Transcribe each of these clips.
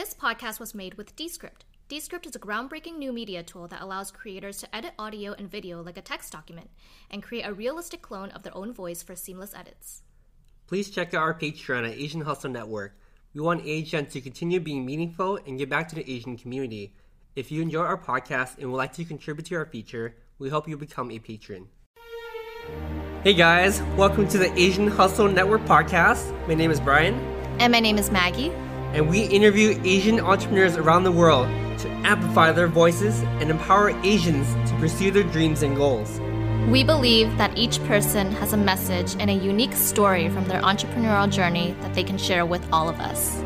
This podcast was made with Descript. Descript is a groundbreaking new media tool that allows creators to edit audio and video like a text document and create a realistic clone of their own voice for seamless edits. Please check out our Patreon at Asian Hustle Network. We want Asian to continue being meaningful and give back to the Asian community. If you enjoy our podcast and would like to contribute to our feature, we hope you become a patron. Hey guys, welcome to the Asian Hustle Network podcast. My name is Brian, And my name is Maggie. And we interview Asian entrepreneurs around the world to amplify their voices and empower Asians to pursue their dreams and goals. We believe that each person has a message and a unique story from their entrepreneurial journey that they can share with all of us.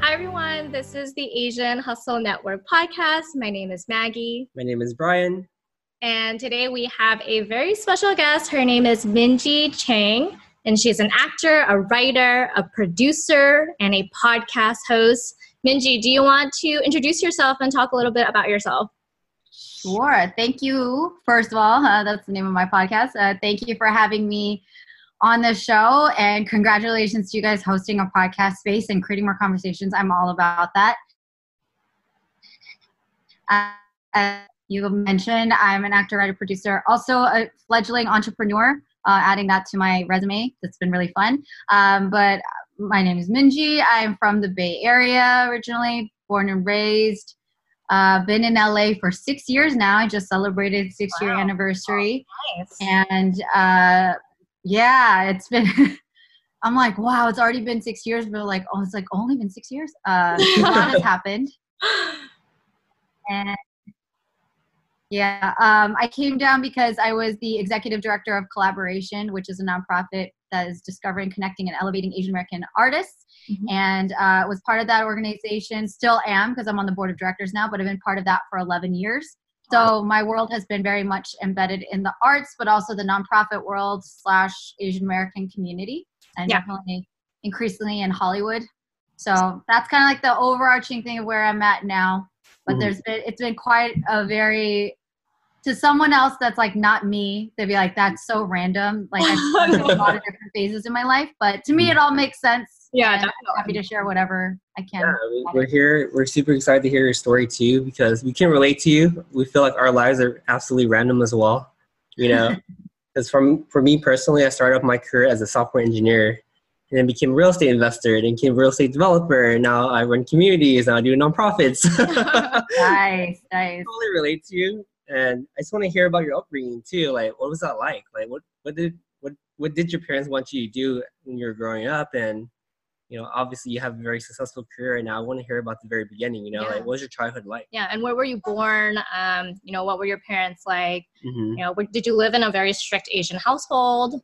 Hi, everyone. This is the Asian Hustle Network podcast. My name is Maggie. My name is Brian. And today we have a very special guest. Her name is Minji Chang, and she's an actor, a writer, a producer, and a podcast host. Minji, do you want to introduce yourself and talk a little bit about yourself? Sure. Thank you. First of all, uh, that's the name of my podcast. Uh, thank you for having me on the show, and congratulations to you guys hosting a podcast space and creating more conversations. I'm all about that. Uh, as you mentioned, I'm an actor, writer, producer, also a fledgling entrepreneur. Uh, adding that to my resume, that's been really fun. Um, but my name is Minji. I'm from the Bay Area originally, born and raised. Uh, been in LA for six years now. I just celebrated six year Wow. anniversary, Nice. and uh, yeah, it's been. I'm like, wow, it's already been six years, but like, oh, it's like only been six years. Uh, a lot has happened, and yeah, um, I came down because I was the executive director of Kollaboration, which is a nonprofit that is discovering, connecting, and elevating Asian American artists Mhm. and uh, was part of that organization. Still am because I'm on the board of directors now, but I've been part of that for 11 years. So my world has been very much embedded in the arts, but also the nonprofit world slash Asian American community, and Yeah. definitely increasingly in Hollywood. So that's kind of like the overarching thing of where I'm at now. But Mhm. there's been it's been quite a very to someone else that's like not me, they'd be like, "That's so random." Like I've been through a lot of different phases in my life, but to me, it all makes sense. Yeah, and happy to share whatever I can. Yeah, we- we're here. We're super excited to hear your story too because we can relate to you. We feel like our lives are absolutely random as well. You know, because from for me personally, I started off my career as a software engineer, and then became a real estate investor, and became a real estate developer. And now I run communities. Now I do nonprofits. Nice, nice. totally relate to you, and I just want to hear about your upbringing too. Like, what was that like? Like, what what did what what did your parents want you to do when you were growing up? And you know, obviously you have a very successful career, and now I want to hear about the very beginning. You know, Yeah. like what was your childhood like? Yeah, and where were you born? Um, you know, what were your parents like? hmm You know, did you live in a very strict Asian household?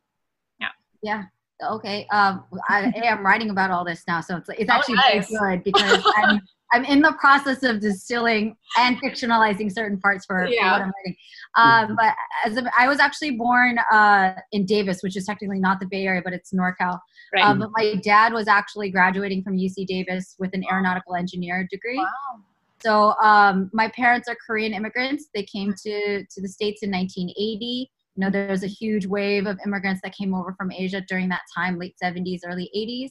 Yeah. Yeah. Okay. Um, I, I am writing about all this now, so it's it's Oh, actually nice. very good because I'm I'm in the process of distilling and fictionalizing certain parts for, for what I'm writing. Um, but as a, I was actually born uh, in Davis, which is technically not the Bay Area, but it's NorCal. Right. Um, but my dad was actually graduating from UC Davis with an aeronautical engineer degree. wow. So um, my parents are Korean immigrants. They came to to the states in 1980. You know, there was a huge wave of immigrants that came over from Asia during that time, late 70s, early 80s.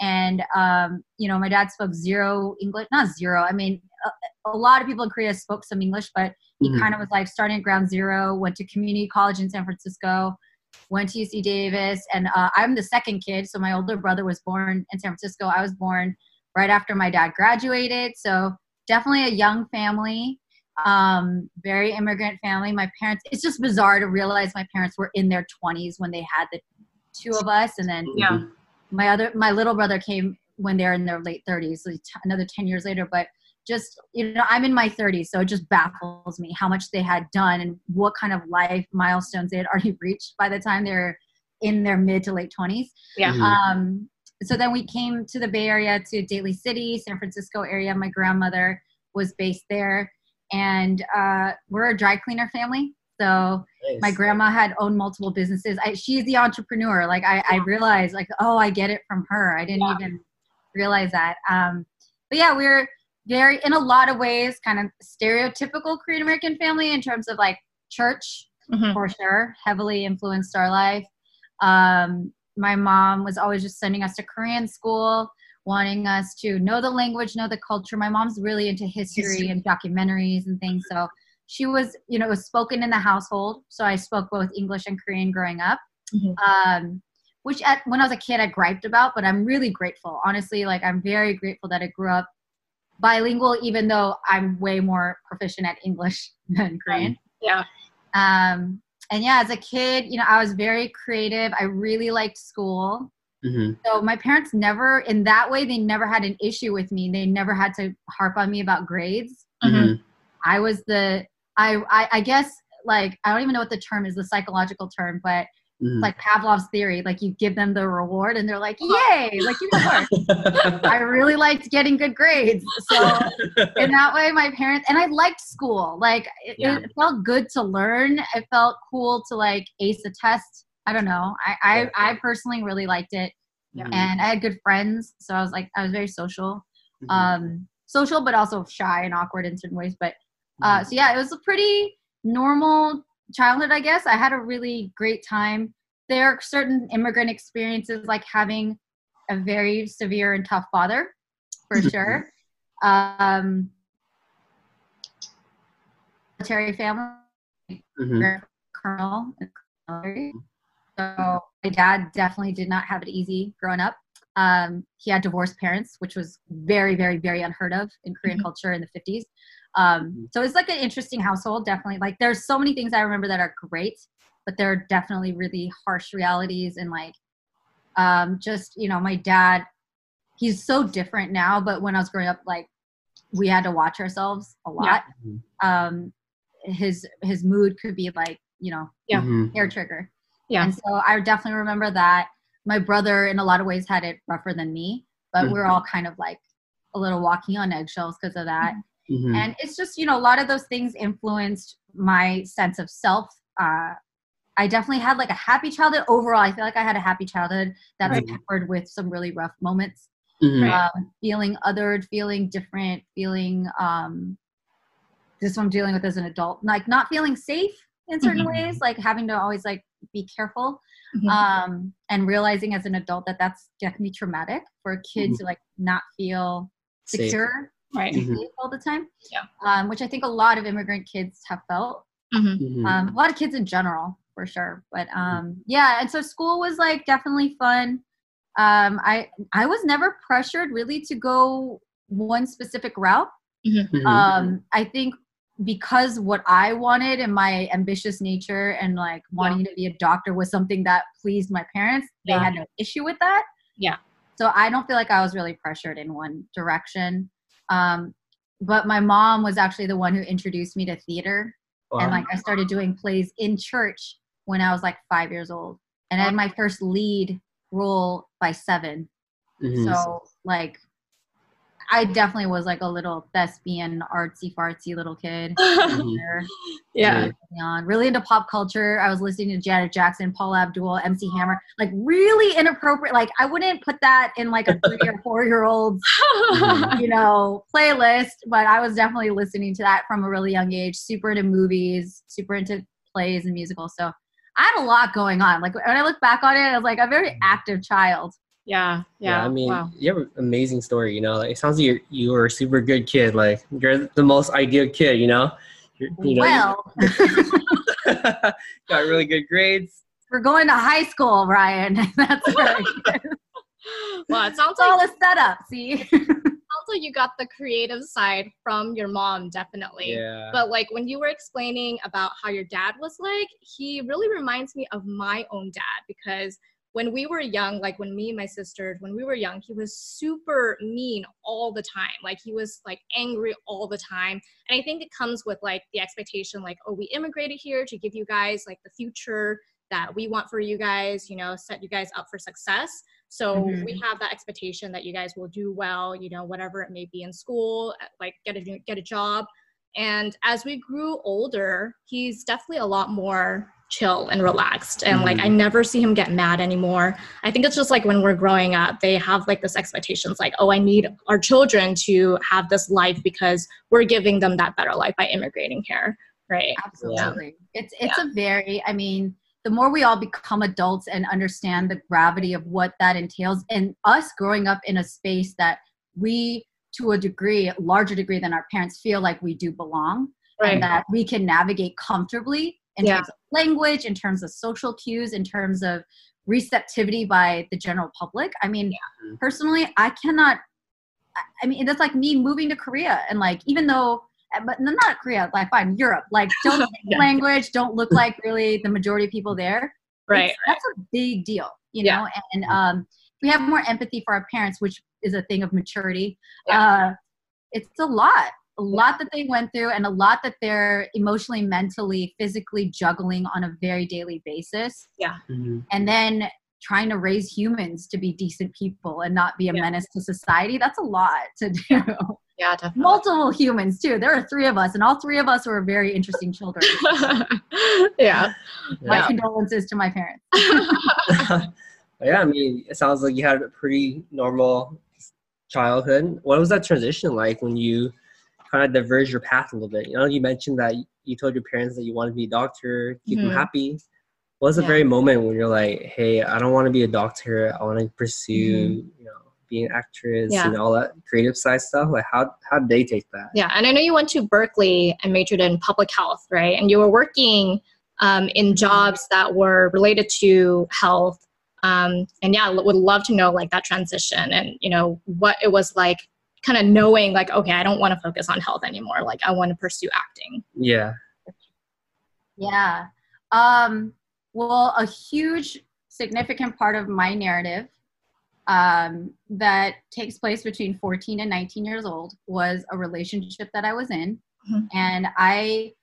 And um, you know, my dad spoke zero English, not zero. I mean, a, a lot of people in Korea spoke some English, but he Mhm. kind of was like starting at ground zero. Went to community college in San Francisco. Went to UC Davis, and uh, I'm the second kid. So my older brother was born in San Francisco. I was born right after my dad graduated. So definitely a young family um very immigrant family my parents it's just bizarre to realize my parents were in their 20s when they had the two of us and then Yeah. My other my little brother came when they're in their late 30s so t- another 10 years later but just you know i'm in my 30s so it just baffles me how much they had done and what kind of life milestones they had already reached by the time they're in their mid to late 20s Yeah. Mhm. um, so then we came to the Bay Area to Daly City, San Francisco area. My grandmother was based there, and uh, we're a dry cleaner family. So Nice. my grandma had owned multiple businesses. I, she's the entrepreneur. Like I, I realized, like oh, I get it from her. I didn't Yeah. even realize that. Um, but yeah, we're very, in a lot of ways, kind of stereotypical Korean American family in terms of like church Mhm. for sure heavily influenced our life um, my mom was always just sending us to korean school wanting us to know the language, know the culture. My mom's really into history, history. and documentaries and things. So she was, you know, it was spoken in the household. So I spoke both English and Korean growing up. Mm-hmm. Um, which at, when I was a kid I griped about, but I'm really grateful. Honestly, like I'm very grateful that I grew up bilingual, even though I'm way more proficient at English than Korean. Yeah. Um, and yeah, as a kid, you know, I was very creative. I really liked school. Mm-hmm. So my parents never, in that way, they never had an issue with me. They never had to harp on me about grades. Mm-hmm. I was the, I, I, I guess, like I don't even know what the term is, the psychological term, but mm. like Pavlov's theory, like you give them the reward and they're like, yay, like you know, I really liked getting good grades. So in that way, my parents, and I liked school. Like it, yeah. it, felt good to learn. It felt cool to like ace a test. I don't know. I, I. I personally really liked it. Yeah. And I had good friends. So I was like, I was very social. Mm-hmm. Um, social, but also shy and awkward in certain ways. But uh, mm-hmm. so yeah, it was a pretty normal childhood, I guess, I had a really great time. There are certain immigrant experiences, like having a very severe and tough father, for sure. Um, military family, mm-hmm. colonel. So my dad definitely did not have it easy growing up. Um, he had divorced parents, which was very, very, very unheard of in Korean mm-hmm. culture in the 50s. Um, mm-hmm. so it's like an interesting household, definitely. Like there's so many things I remember that are great, but there are definitely really harsh realities and like um, just you know my dad. He's so different now, but when I was growing up, like we had to watch ourselves a lot. Yeah. Mm-hmm. Um, his his mood could be like you know yeah mm-hmm. hair trigger. Yeah, and so I definitely remember that. My brother, in a lot of ways, had it rougher than me, but mm-hmm. we're all kind of like a little walking on eggshells because of that. Mm-hmm. Mm-hmm. And it's just, you know, a lot of those things influenced my sense of self. Uh, I definitely had like a happy childhood overall. I feel like I had a happy childhood that's right. peppered with some really rough moments. Mm-hmm. Um, feeling othered, feeling different, feeling um, this one I'm dealing with as an adult, like not feeling safe in certain mm-hmm. ways, like having to always like be careful, mm-hmm. um, and realizing as an adult that that's definitely traumatic for a kid mm-hmm. to like not feel secure right mm-hmm. all the time yeah um, which i think a lot of immigrant kids have felt mm-hmm. mm-hmm. um, a lot of kids in general for sure but mm-hmm. um, yeah and so school was like definitely fun um, i i was never pressured really to go one specific route mm-hmm. Mm-hmm. um, i think because what i wanted and my ambitious nature and like wanting yeah. to be a doctor was something that pleased my parents they yeah. had no issue with that yeah so i don't feel like i was really pressured in one direction um, but my mom was actually the one who introduced me to theater. Wow. And like I started doing plays in church when I was like five years old. And I had my first lead role by 7 mm-hmm. So like I definitely was like a little thespian, artsy fartsy little kid. yeah. On. Really into pop culture. I was listening to Janet Jackson, Paula Abdul, MC Hammer. Like really inappropriate. Like I wouldn't put that in like a three or four year old's, you know, playlist. But I was definitely listening to that from a really young age. Super into movies, super into plays and musicals. So I had a lot going on. Like when I look back on it, I was like a very mm-hmm. active child. Yeah, yeah. yeah I mean, wow. you have an amazing story. You know, like, it sounds like you're you were a super good kid. Like you're the most ideal kid. You know. You're, you know well, got really good grades. We're going to high school, Ryan. That's right. well, it sounds all like a setup. See. Also, you got the creative side from your mom, definitely. Yeah. But like when you were explaining about how your dad was like, he really reminds me of my own dad because when we were young, like when me and my sisters, when we were young, he was super mean all the time. Like he was like angry all the time. And I think it comes with like the expectation, like, oh, we immigrated here to give you guys like the future that we want for you guys, you know, set you guys up for success. So mm-hmm. we have that expectation that you guys will do well, you know, whatever it may be in school, like get a get a job. And as we grew older, he's definitely a lot more chill and relaxed and like i mm-hmm. never see him get mad anymore i think it's just like when we're growing up they have like this expectations like oh i need our children to have this life because we're giving them that better life by immigrating here right absolutely yeah. it's it's yeah. a very i mean the more we all become adults and understand the gravity of what that entails, and us growing up in a space that we, to a degree, larger degree than our parents, feel like we do belong, Right. and that we can navigate comfortably in Yeah. terms of language, in terms of social cues, in terms of receptivity by the general public. I mean, Mhm. personally, I cannot. I- mean, that's like me moving to Korea, and like even though, uh, but not Korea, like fine, Europe, like don't speak Yeah. language, don't look like really the majority of people there. Right. It's- that's a big deal, you Yeah. know. And um, we have more empathy for our parents, which is a thing of maturity. Yeah. Uh, it's a lot, a lot that they went through, and a lot that they're emotionally, mentally, physically juggling on a very daily basis Mhm. and then trying to raise humans to be decent people and not be a Yeah. menace to society that's a lot to do Yeah, definitely. multiple humans too there are three of us and all three of us were very interesting children yeah. my Yeah. condolences to my parents yeah, I mean, it sounds like you had a pretty normal childhood. What was that transition like when you kind of diverge your path a little bit? You know, you mentioned that you told your parents that you wanted to be a doctor, keep Mhm. them happy. What was the Yeah. very moment when you're like, hey, I don't want to be a doctor. I want to pursue, you know, being an actress Yeah. and all that creative side stuff? Like, how how did they take that? Yeah, and I know you went to Berkeley and majored in public health, right? And you were working um, in jobs that were related to health. Um, and yeah, would love to know like that transition and you know what it was like, kind of knowing like, okay, I don't want to focus on health anymore. Like, I want to pursue acting. Yeah. yeah um well a huge significant part of my narrative um, that takes place between 14 and 19 years old was a relationship that I was in. Mhm. And I,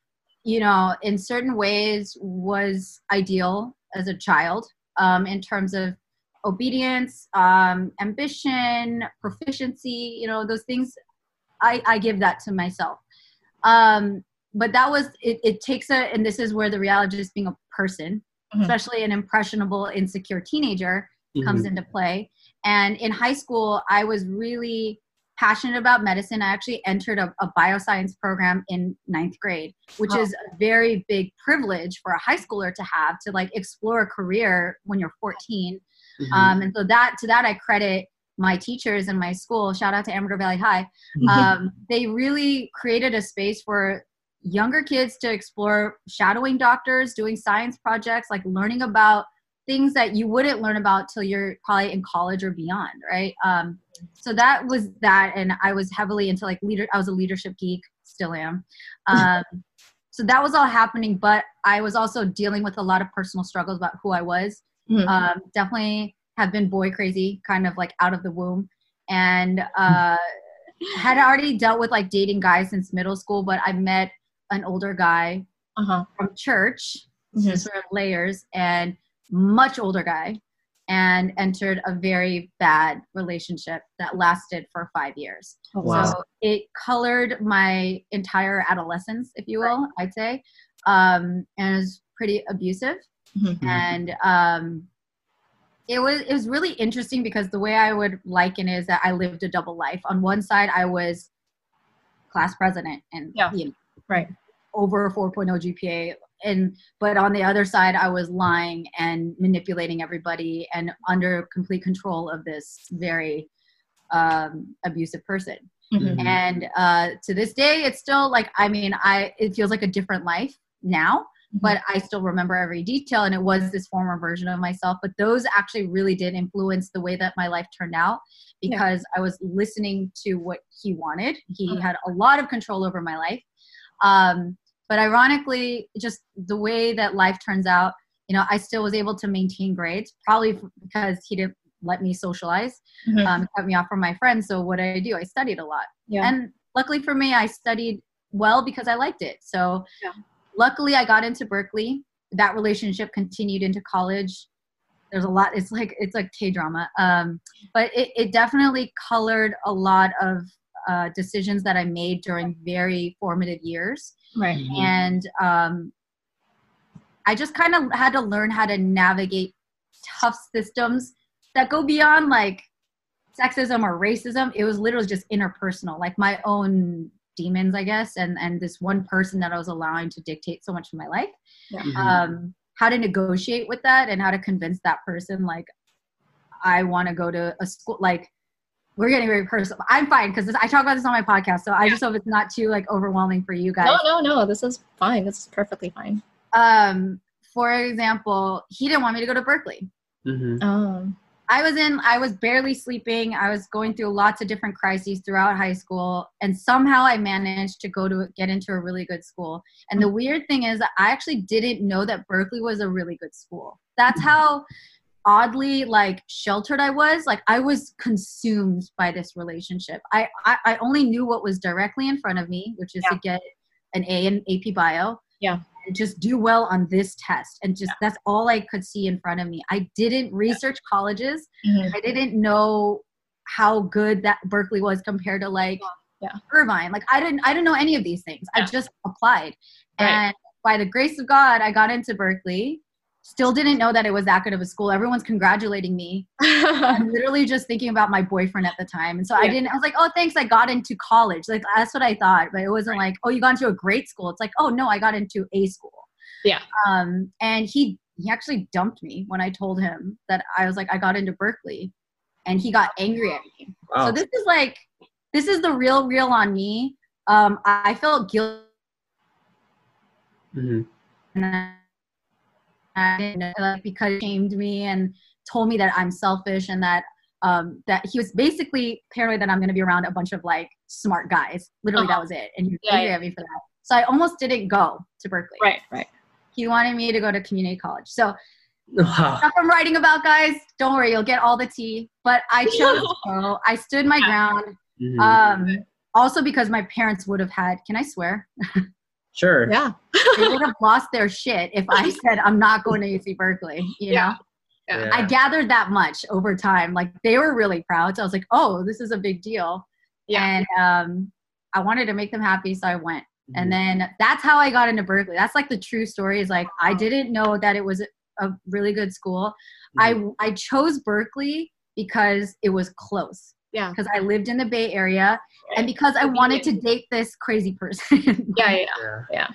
you know, in certain ways was ideal as a child um, in terms of obedience, um, ambition, proficiency, you know, those things. I, I give that to myself. Um, but that was, it, it takes a, and this is where the reality of just being a person, Mhm. especially an impressionable, insecure teenager, comes Mhm. into play. And in high school, I was really passionate about medicine. I actually entered a, a bioscience program in ninth grade, which is a very big privilege for a high schooler to have to like explore a career when you're 14. Mhm. Um, and so that to that I credit my teachers in my school. Shout out to Amador Valley High. Um, they really created a space for younger kids to explore shadowing doctors, doing science projects, like learning about things that you wouldn't learn about till you're probably in college or beyond, right? Um, so that was that, and I was heavily into like leader. I was a leadership geek, still am. Um, so that was all happening, but I was also dealing with a lot of personal struggles about who I was. Mhm. Um, definitely have been boy crazy, kind of like out of the womb, and uh, had already dealt with like dating guys since middle school. But I met an older guy Uh-huh. from church, Mhm. sort of layers, and much older guy, and entered a very bad relationship that lasted for five years. Oh, Wow. So it colored my entire adolescence, if you will, I'd say, um, and it was pretty abusive. Mhm. And um, it was it was really interesting because the way I would liken it is that I lived a double life. On one side, I was class president and Yeah. you know, Right. over a 4.0 GPA and but on the other side I was lying and manipulating everybody and under complete control of this very um, abusive person Mhm. Mhm. and uh, to this day it's still like I mean I it feels like a different life now. But I still remember every detail and it was this former version of myself but those actually really did influence the way that my life turned out Yeah. because I was listening to what he wanted he Uh-huh. had a lot of control over my life um, but ironically just the way that life turns out you know i still was able to maintain grades probably because he didn't let me socialize Mhm. um, cut me off from my friends so what did i do i studied a lot Yeah. and luckily for me i studied well because i liked it so Yeah. Luckily i got into berkeley that relationship continued into college there's a lot it's like it's like k drama um, but it, it definitely colored a lot of uh, decisions that i made during very formative years Right. Mhm. and um, I just kind of had to learn how to navigate tough systems that go beyond like sexism or racism. It was literally just interpersonal, like my own demons, I guess, and and this one person that I was allowing to dictate so much of my life. Yeah. Mhm. Um, how to negotiate with that and how to convince that person like I want to go to a school like we're getting very personal. I'm fine because I talk about this on my podcast, so I just hope it's not too like overwhelming for you guys. No, no, no. This is fine. This is perfectly fine. Um, for example, he didn't want me to go to Berkeley. Mm-hmm. Um, I was in, I was barely sleeping. I was going through lots of different crises throughout high school, and somehow I managed to go to get into a really good school. And the mm-hmm. weird thing is, I actually didn't know that Berkeley was a really good school. That's mm-hmm. how oddly like sheltered I was. Like I was consumed by this relationship. I I, I only knew what was directly in front of me, which is Yeah. to get an A in AP Bio. Yeah. Just do well on this test, and just that's all I could see in front of me. I didn't research colleges. mhm. I didn't know how good that Berkeley was compared to like Yeah. Irvine. Like I didn't I didn't know any of these things. I just applied. Right. And by the grace of God, I got into Berkeley. Still didn't know that it was that good of a school. Everyone's congratulating me. I'm literally just thinking about my boyfriend at the time. And so I didn't I was like, "Oh, thanks. I got into college." Like that's what I thought, but it wasn't like, "Oh, you got into a great school." It's like, "Oh, no, I got into a school." Yeah. Um and he he actually dumped me when I told him that I was like I got into Berkeley and he got angry at me. Wow. So this is like this is the real real on me. Um I felt guilty Mhm. And I- I didn't know, like, because he shamed me and told me that I'm selfish and that um, that he was basically paranoid that I'm going to be around a bunch of like smart guys. Literally, that Uh-huh. was it, and he was Yeah, angry yeah. at me for that. So I almost didn't go to Berkeley. right, right. He wanted me to go to community college. So Wow. stuff I'm writing about, guys. Don't worry, you'll get all the tea. But I chose to go. I stood my ground. Mhm. Um, also because my parents would have had. Can I swear? sure. Yeah. they would have lost their shit if I said I'm not going to UC Berkeley. You Yeah. know, Yeah. I gathered that much over time. Like they were really proud. So I was like, oh, this is a big deal. Yeah. And um, I wanted to make them happy, so I went. Mhm. And then that's how I got into Berkeley. That's like the true story. Is like I didn't know that it was a really good school. Mhm. I I chose Berkeley because it was close. Yeah. Because I lived in the Bay Area, and because I wanted to date this crazy person. Yeah, yeah, Yeah.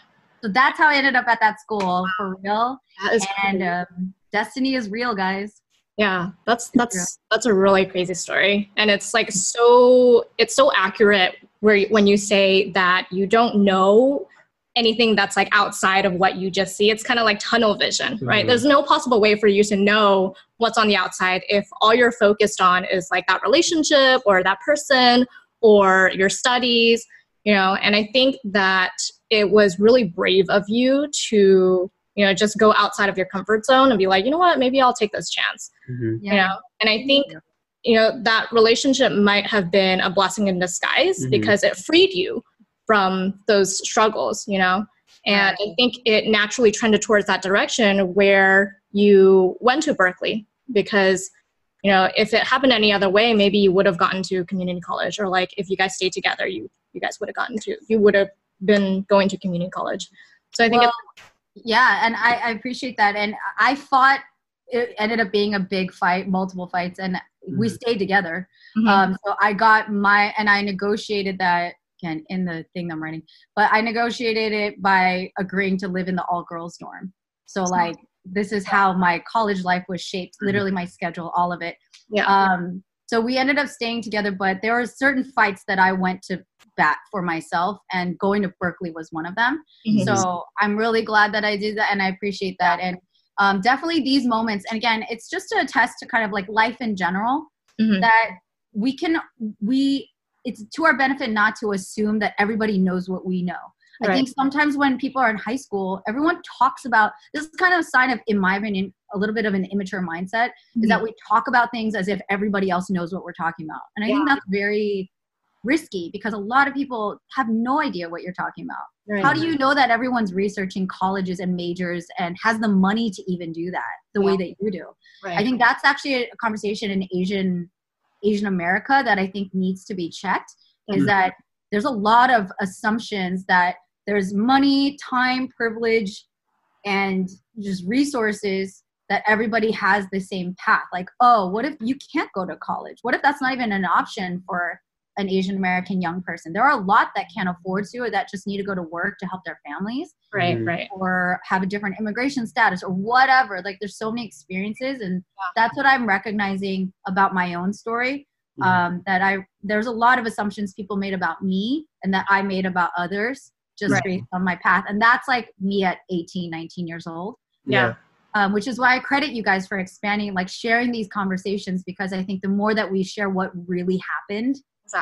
So that's how I ended up at that school for real. that is And um, destiny is real, guys. yeah, that's that's that's a really crazy story, and it's like so it's so accurate where when you say that you don't know anything that's like outside of what you just see. It's kind of like tunnel vision, right? Mhm. There's no possible way for you to know what's on the outside if all you're focused on is like that relationship or that person or your studies, you know. And I think that it was really brave of you to you know just go outside of your comfort zone and be like you know what maybe i'll take this chance Mhm. you know and i think you know that relationship might have been a blessing in disguise Mhm. because it freed you from those struggles you know and i think it naturally trended towards that direction where you went to berkeley because you know if it happened any other way maybe you would have gotten to community college or like if you guys stayed together you you guys would have gotten to you would have been going to community college so i think Well, it's yeah, and I, I appreciate that. And I fought. It ended up being a big fight, multiple fights, and we Mhm. stayed together. Mhm. Um, so I got my, and I negotiated that again in the thing that I'm writing, but I negotiated it by agreeing to live in the all girls dorm. So like this is how my college life was shaped, Mhm. literally my schedule, all of it. yeah Um, so we ended up staying together, but there were certain fights that I went to bat for myself, and going to Berkeley was one of them. Mhm. So I'm really glad that I did that, and I appreciate that. And um, definitely these moments, and again, it's just to attest to kind of like life in general Mhm. that we can we it's to our benefit not to assume that everybody knows what we know. I Right. think sometimes when people are in high school, everyone talks about this is kind of a sign of, in my opinion, a little bit of an immature mindset is that we talk about things as if everybody else knows what we're talking about. And I think that's very risky because a lot of people have no idea what you're talking about. Right. How do you know that everyone's researching colleges and majors and has the money to even do that the way that you do? Right. I think that's actually a conversation in Asian Asian America that I think needs to be checked is Mhm. that there's a lot of assumptions that there's money, time, privilege, and just resources that everybody has the same path. Like, oh, what if you can't go to college? What if that's not even an option for an Asian American young person. There are a lot that can't afford to or that just need to go to work to help their families Right, Mhm. right. or have a different immigration status or whatever. Like there's so many experiences and that's what I'm recognizing about my own story. Mhm. Um, that I there's a lot of assumptions people made about me and that I made about others just Right. based on my path. And that's like me at 18, 19 years old Yeah. um, which is why I credit you guys for expanding, like sharing these conversations, because I think the more that we share what really happened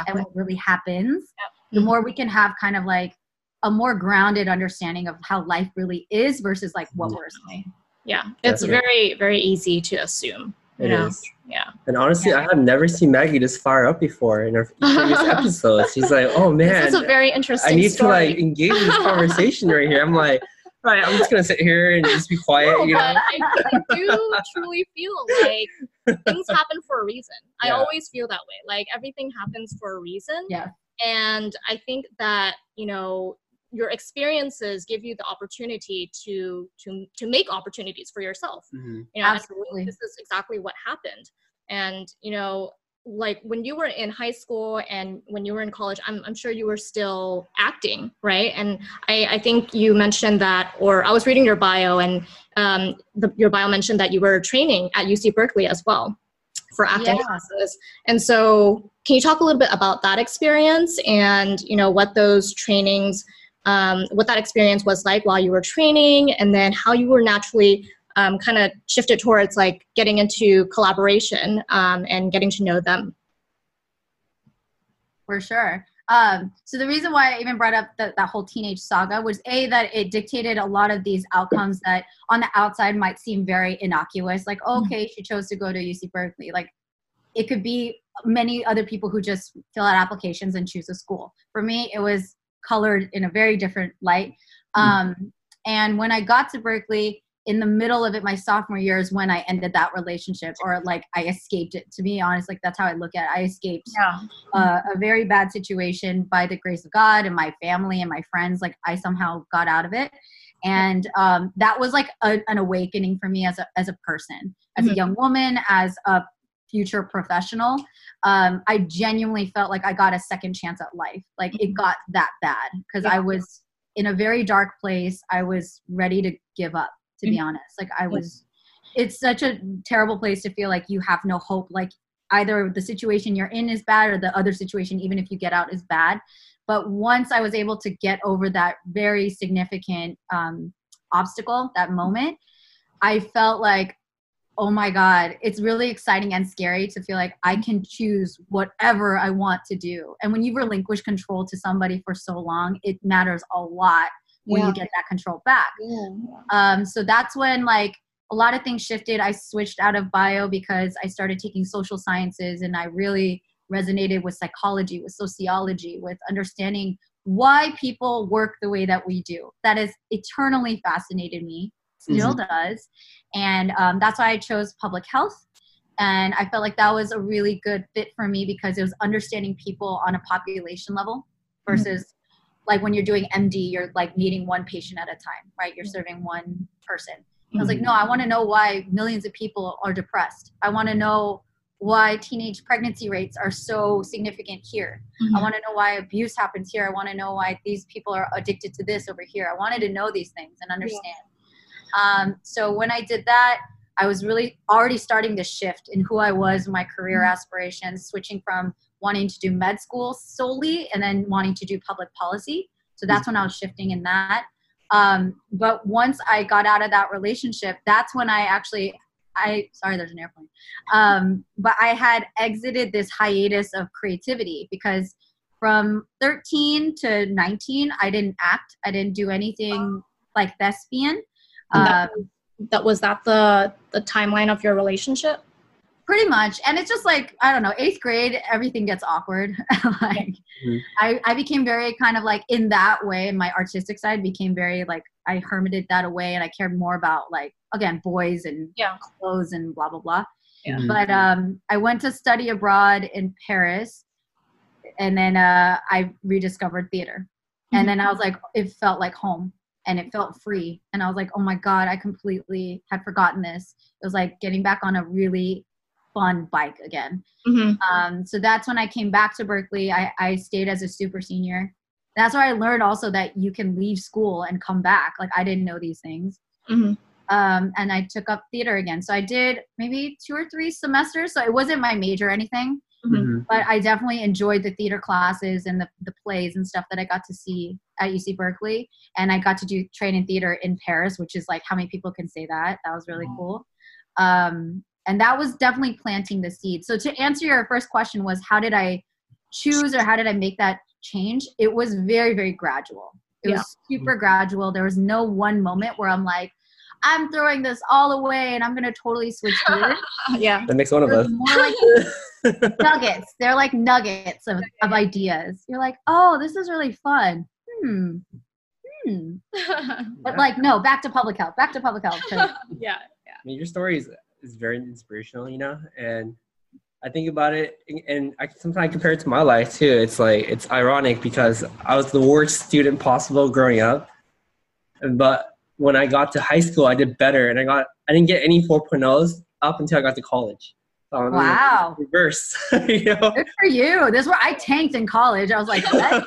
and what really happens, Yep. the more we can have kind of like a more grounded understanding of how life really is versus like what we're saying. Yeah. It's Definitely. very, very easy to assume. You It know? is. Yeah. And honestly, Yeah. I have never seen Maggie this far up before in her previous episodes. She's like, "Oh man, This man, is a very interesting I need story. to like engage in this conversation right here." I'm like, "Right, I'm just gonna sit here and just be quiet." No, you but know? I, I do truly feel like things happen for a reason. I always feel that way. Like everything happens for a reason. Yeah. And I think that, you know, your experiences give you the opportunity to to to make opportunities for yourself. Mhm. You know, and I think Absolutely. this is exactly what happened. And, you know, like when you were in high school and when you were in college, I'm, I'm sure you were still acting, right? And I, I think you mentioned that, or I was reading your bio, and um, the, your bio mentioned that you were training at UC Berkeley as well for acting Yeah. classes. And so, can you talk a little bit about that experience and you know what those trainings, um, what that experience was like while you were training, and then how you were naturally um, kind of shifted towards like getting into Kollaboration um, and getting to know them. for sure. Um, so the reason why I even brought up that, that whole teenage saga was a that it dictated a lot of these outcomes that on the outside might seem very innocuous, like oh, okay, she chose to go to UC Berkeley. Like it could be many other people who just fill out applications and choose a school. For me, it was colored in a very different light. Um, and when I got to Berkeley, in the middle of it, my sophomore year is when I ended that relationship, or like I escaped it. To be honest, like that's how I look at it. I escaped Yeah. uh, a very bad situation by the grace of God and my family and my friends. Like I somehow got out of it, and um, that was like a, an awakening for me as a as a person, as a Mhm. young woman, as a future professional. Um, I genuinely felt like I got a second chance at life. Like it got that bad because I was in a very dark place. I was ready to give up. To be honest, like I was. It's such a terrible place to feel like you have no hope. Like either the situation you're in is bad or the other situation even if you get out is bad but once i was able to get over that very significant um, obstacle that moment i felt like oh my god it's really exciting and scary to feel like i can choose whatever i want to do and when you relinquish control to somebody for so long it matters a lot when Yeah. you get that control back um, so that's when like a lot of things shifted. I switched out of bio because I started taking social sciences and I really resonated with psychology, with sociology, with understanding why people work the way that we do. That has eternally fascinated me, still mm-hmm. does. And um, that's why I chose public health. And I felt like that was a really good fit for me because it was understanding people on a population level mm-hmm. versus like when you're doing MD, you're like meeting one patient at a time, right? You're mm-hmm. serving one person. I was like, no, I want to know why millions of people are depressed. I want to know why teenage pregnancy rates are so significant here. I want to know why abuse happens here. I want to know why these people are addicted to this over here. I wanted to know these things and understand. Um, so when I did that, I was really already starting to shift in who I was, my career aspirations, switching from wanting to do med school solely and then wanting to do public policy. So that's when I was shifting in that. Um, but once I got out of that relationship, that's when I actually, I sorry, there's an airplane. Um, but I had exited this hiatus of creativity because from 13 to 19, I didn't act. I didn't do anything like thespian. And that- Um, That was that the the timeline of your relationship. pretty much and it's just like i don't know eighth grade everything gets awkward like Mhm. I, I became very kind of like in that way my artistic side became very like i hermited that away and i cared more about like again boys and Yeah. clothes and blah blah blah Yeah. Mhm. but um i went to study abroad in paris and then uh i rediscovered theater and then i was like it felt like home and it felt free and i was like oh my god i completely had forgotten this it was like getting back on a really fun bike again. Mhm. Um, so that's when I came back to Berkeley. I, I stayed as a super senior. That's where I learned also that you can leave school and come back. Like I didn't know these things. Mhm. Um, and I took up theater again. So I did maybe two or three semesters. So it wasn't my major or anything, Mhm. but I definitely enjoyed the theater classes and the, the plays and stuff that I got to see at UC Berkeley. And I got to do train in theater in Paris, which is like how many people can say that? That was really cool. Um, and that was definitely planting the seed. So to answer your first question was how did I choose or how did I make that change? It was very, very gradual. It Yeah. was super gradual. There was no one moment where I'm like, I'm throwing this all away and I'm gonna totally switch gears. Yeah. That makes one of It us. more like nuggets. They're like nuggets of, of ideas. You're like, oh, this is really fun. Hmm. Hmm. But like, no, back to public health. Back to public health. yeah. yeah. I mean, your story is, is very inspirational, you know, and I think about it, and I sometimes compare it to my life too. It's like it's ironic because I was the worst student possible growing up, but when I got to high school, I did better, and I got I didn't get any 4.0s up until I got to college. So I'm Wow. reverse, you know. Good for you. This is where I tanked in college. I was like, what?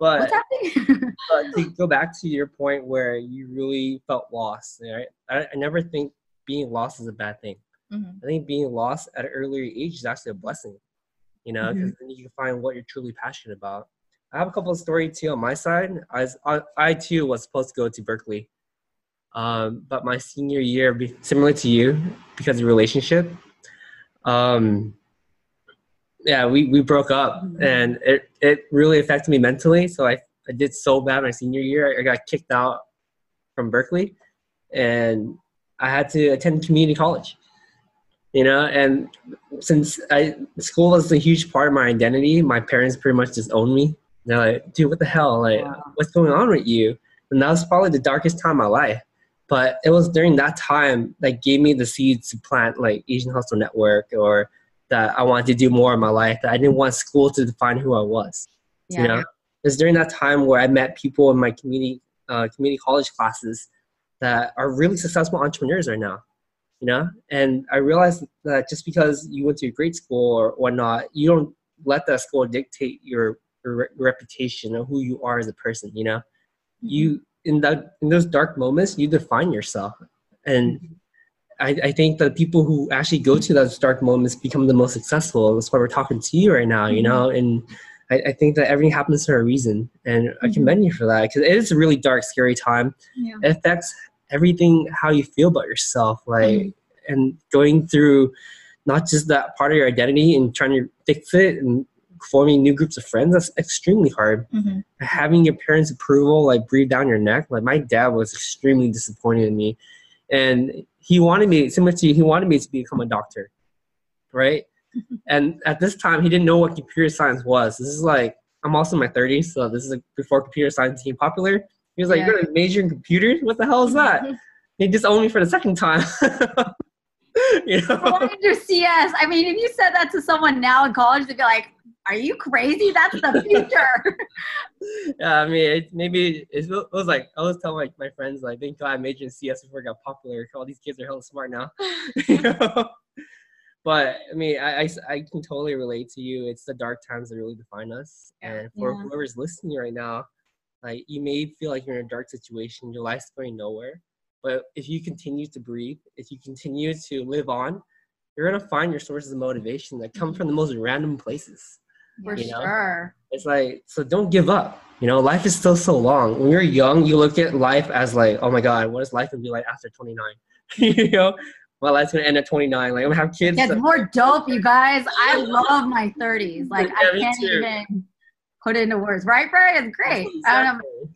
But what's happening? but to go back to your point where you really felt lost, right? I, I never think being lost is a bad thing. Mhm. I think being lost at an earlier age is actually a blessing, you know, because then you can find what you're truly passionate about. I have a couple of stories too on my side. I, was, I, I too was supposed to go to Berkeley, um, but my senior year, be- similar to you, because of relationship, um, yeah, we, we broke up mm-hmm. and it, it really affected me mentally. So I, I did so bad my senior year. I got kicked out from Berkeley and I had to attend community college. You know, and since I school was a huge part of my identity, my parents pretty much just owned me. They're like, dude, what the hell? Like, Wow. what's going on with you? And that was probably the darkest time of my life. But it was during that time that gave me the seeds to plant like Asian Hustle Network or that I wanted to do more in my life. That I didn't want school to define who I was. You know, it's during that time where I met people in my community uh, community college classes that are really successful entrepreneurs right now. You know, and I realized that just because you went to a great school or whatnot, you don't let that school dictate your, your re- reputation or who you are as a person. You know, you in that in those dark moments, you define yourself, and I, I think that people who actually go to those dark moments become the most successful. That's why we're talking to you right now. You know, and I, I think that everything happens for a reason, and I Mhm. commend you for that because it is a really dark, scary time. Yeah. It affects everything how you feel about yourself, like Mhm. and going through not just that part of your identity and trying to fix it and forming new groups of friends. That's extremely hard. Mhm. Having your parents' approval like breathe down your neck. Like my dad was extremely disappointed in me, and he wanted me similar to you. He wanted me to become a doctor, right? and at this time, he didn't know what computer science was. This is like I'm also in my 30s, so this is like before computer science became popular. He was like, Yeah. "You're gonna major in computers? What the hell is that?" he just owned me for the second time. you know? CS. I mean, if you said that to someone now in college, they'd be like, "Are you crazy? That's the future." yeah, I mean, it, maybe it was, it was like I was telling my, my friends like, thank God I majored in CS before it got popular. All these kids are hella smart now. you know? But I mean, I, I, I can totally relate to you. It's the dark times that really define us. And for Yeah. whoever's listening right now, like you may feel like you're in a dark situation, your life's going nowhere. But if you continue to breathe, if you continue to live on, you're gonna find your sources of motivation that come from the most random places. For You know? sure. It's like, so don't give up. You know, life is still so long. When you're young, you look at life as like, oh my God, what is life gonna be like after 29? you know, my life's gonna end at 29. Like I'm gonna have kids. It's that- more dope, you guys. I love my 30s. Like Yeah, I can't even put it into words. Right, Barry? It's great. I don't know.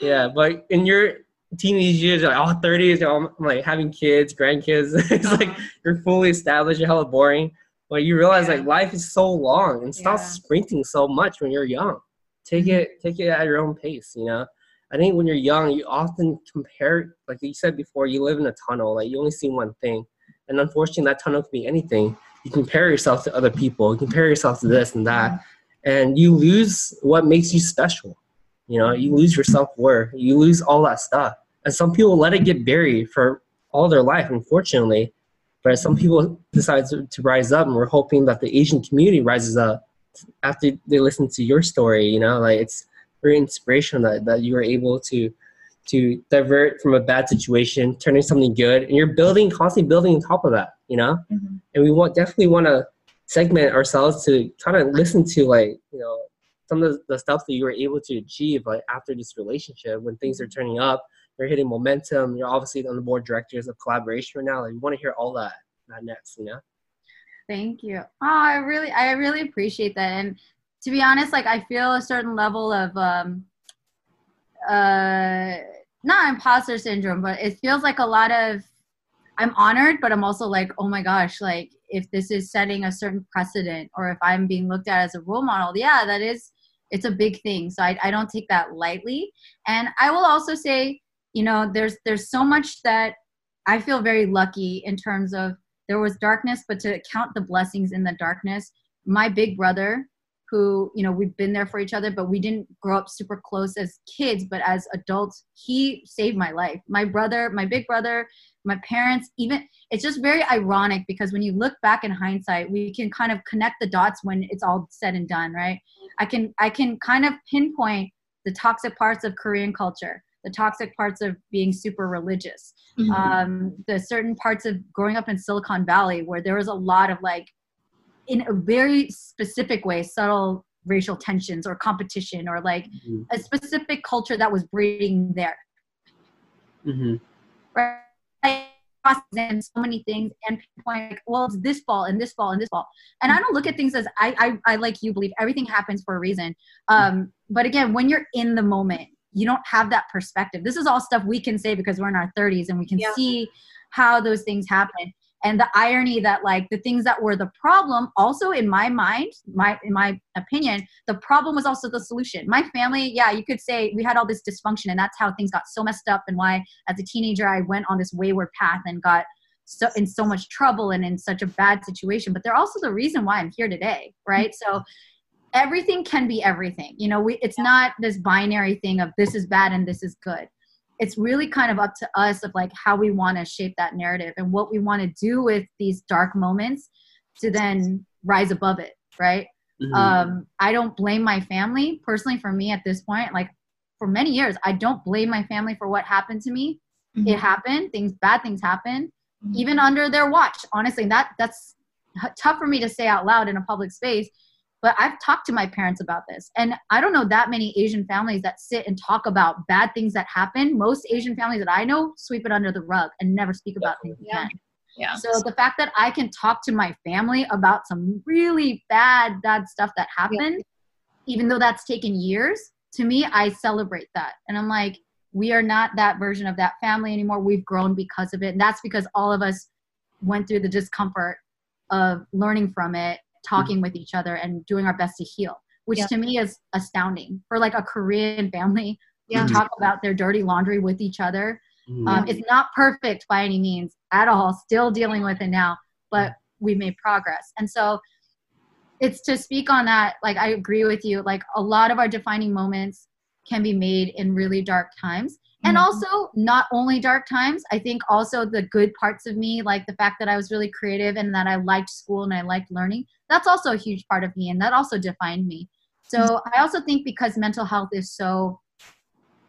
Yeah, but in your teenage years, you're like, oh, 30s, I'm like having kids, grandkids. it's like you're fully established, you're hella boring. But you realize like life is so long and stop Yeah. sprinting so much when you're young. Take it, take it at your own pace, you know. I think when you're young, you often compare, like you said before, you live in a tunnel. Like you only see one thing, and unfortunately, that tunnel can be anything. You compare yourself to other people, you compare yourself to this and that, and you lose what makes you special. You know, you lose your self worth, you lose all that stuff. And some people let it get buried for all their life, unfortunately. But some people decide to, to rise up, and we're hoping that the Asian community rises up after they listen to your story. You know, like it's very inspirational that, that you were able to to divert from a bad situation, turning something good, and you're building, constantly building on top of that. You know, Mhm. and we want definitely want to segment ourselves to kind of listen to like you know some of the, the stuff that you were able to achieve like after this relationship when things are turning up you're hitting momentum you're obviously on the board of directors of Kollaboration right now like we want to hear all that that next you know Thank you. Oh, I really, I really appreciate that. And to be honest, like I feel a certain level of, um, uh, not imposter syndrome, but it feels like a lot of. I'm honored, but I'm also like, oh my gosh, like if this is setting a certain precedent, or if I'm being looked at as a role model, yeah, that is, it's a big thing. So I, I don't take that lightly. And I will also say, you know, there's there's so much that I feel very lucky in terms of there was darkness but to count the blessings in the darkness my big brother who you know we've been there for each other but we didn't grow up super close as kids but as adults he saved my life my brother my big brother my parents even it's just very ironic because when you look back in hindsight we can kind of connect the dots when it's all said and done right i can i can kind of pinpoint the toxic parts of korean culture the toxic parts of being super religious Mhm. um, the certain parts of growing up in Silicon Valley where there was a lot of like, in a very specific way, subtle racial tensions or competition or like mm-hmm. a specific culture that was breeding there. Mm-hmm. Right? And so many things and pinpoint like, well, it's this fall and this fall and this fall. And I don't look at things as I, I, I like you believe everything happens for a reason. Um, but again, when you're in the moment, you don't have that perspective. This is all stuff we can say because we're in our 30s and we can Yeah. see how those things happen. And the irony that like the things that were the problem, also in my mind, my in my opinion, the problem was also the solution. My family, yeah, you could say we had all this dysfunction, and that's how things got so messed up, and why as a teenager I went on this wayward path and got so in so much trouble and in such a bad situation. But they're also the reason why I'm here today, right? So everything can be everything. You know, we it's not this binary thing of this is bad and this is good. It's really kind of up to us of like how we want to shape that narrative and what we want to do with these dark moments to then rise above it, right? Mm-hmm. Um, I don't blame my family personally. For me at this point, like for many years, I don't blame my family for what happened to me. Mhm. It happened. Things, bad things happen, Mhm. even under their watch. Honestly, that that's tough for me to say out loud in a public space. But I've talked to my parents about this, and I don't know that many Asian families that sit and talk about bad things that happen. Most Asian families that I know sweep it under the rug and never speak about things Yeah. again. yeah. So the fact that I can talk to my family about some really bad, bad stuff that happened, even though that's taken years, to me, I celebrate that. And I'm like, we are not that version of that family anymore. We've grown because of it. And that's because all of us went through the discomfort of learning from it, talking with each other, and doing our best to heal, which Yeah. to me is astounding for like a Korean family Yeah. to talk about their dirty laundry with each other Mhm. um, it's not perfect by any means at all. Still dealing with it now, but we've made progress. And so it's to speak on that. Like I agree with you. Like a lot of our defining moments can be made in really dark times. And also, not only dark times, I think also the good parts of me, like the fact that I was really creative and that I liked school and I liked learning, that's also a huge part of me. And that also defined me. So I also think because mental health is so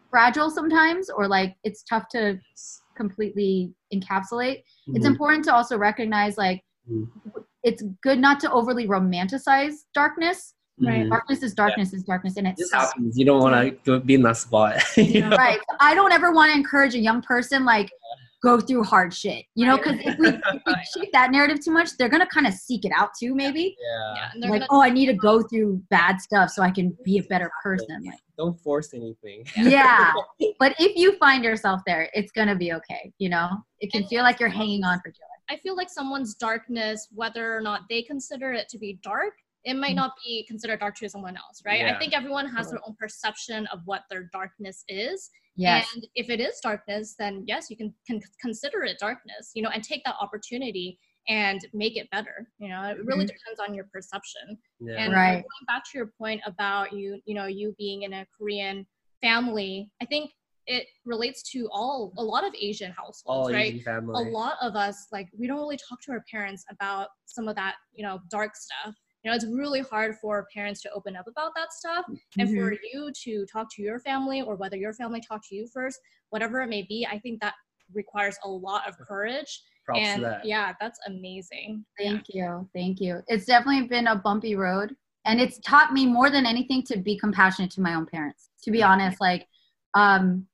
fragile sometimes, or like it's tough to completely encapsulate, it's Mhm. important to also recognize like Mhm. it's good not to overly romanticize darkness. Mhm. Darkness is darkness is darkness, and it's This happens. You don't want to be in that spot. right. I don't ever want to encourage a young person like go through hard shit, you know, because if we, if we shape that narrative too much, they're gonna kind of seek it out too, maybe. Yeah. yeah. And Like, gonna, oh, I need to go through bad stuff so I can be a better person. Like, Don't force anything. yeah. But if you find yourself there, it's gonna be okay. You know, it can feel like you're hanging on for dear life. I feel like someone's darkness, whether or not they consider it to be dark, it might mm-hmm. not be considered dark to someone else, right? I think everyone has their own perception of what their darkness is. Yes. And if it is darkness, then yes, you can, can consider it darkness, you know, and take that opportunity and make it better. You know, it really Mhm. depends on your perception. Yeah. And Right. going back to your point about you, you know, you being in a Korean family, I think it relates to all a lot of Asian households, All right? Asian family. a lot of us like we don't really talk to our parents about some of that you know dark stuff you know it's really hard for parents to open up about that stuff and for you to talk to your family or whether your family talk to you first whatever it may be i think that requires a lot of courage Props and to that. yeah that's amazing Thank you. Thank you. It's definitely been a bumpy road. And it's taught me more than anything to be compassionate to my own parents. To be honest, like, um,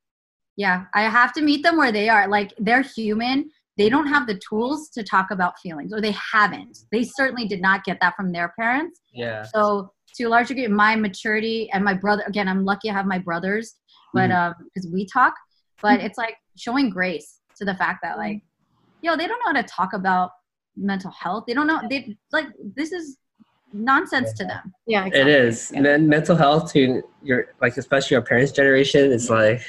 yeah, I have to meet them where they are. Like, they're human. They don't have the tools to talk about feelings, or they haven't. They certainly did not get that from their parents. Yeah. So, to a large degree, my maturity and my brother, again, I'm lucky I have my brothers, but um, because we talk, but it's like showing grace to the fact that, like, yo, they don't know how to talk about mental health. They don't know. They like this is nonsense to them. yeah It is. And then mental health to your like especially our parents' generation, it's like,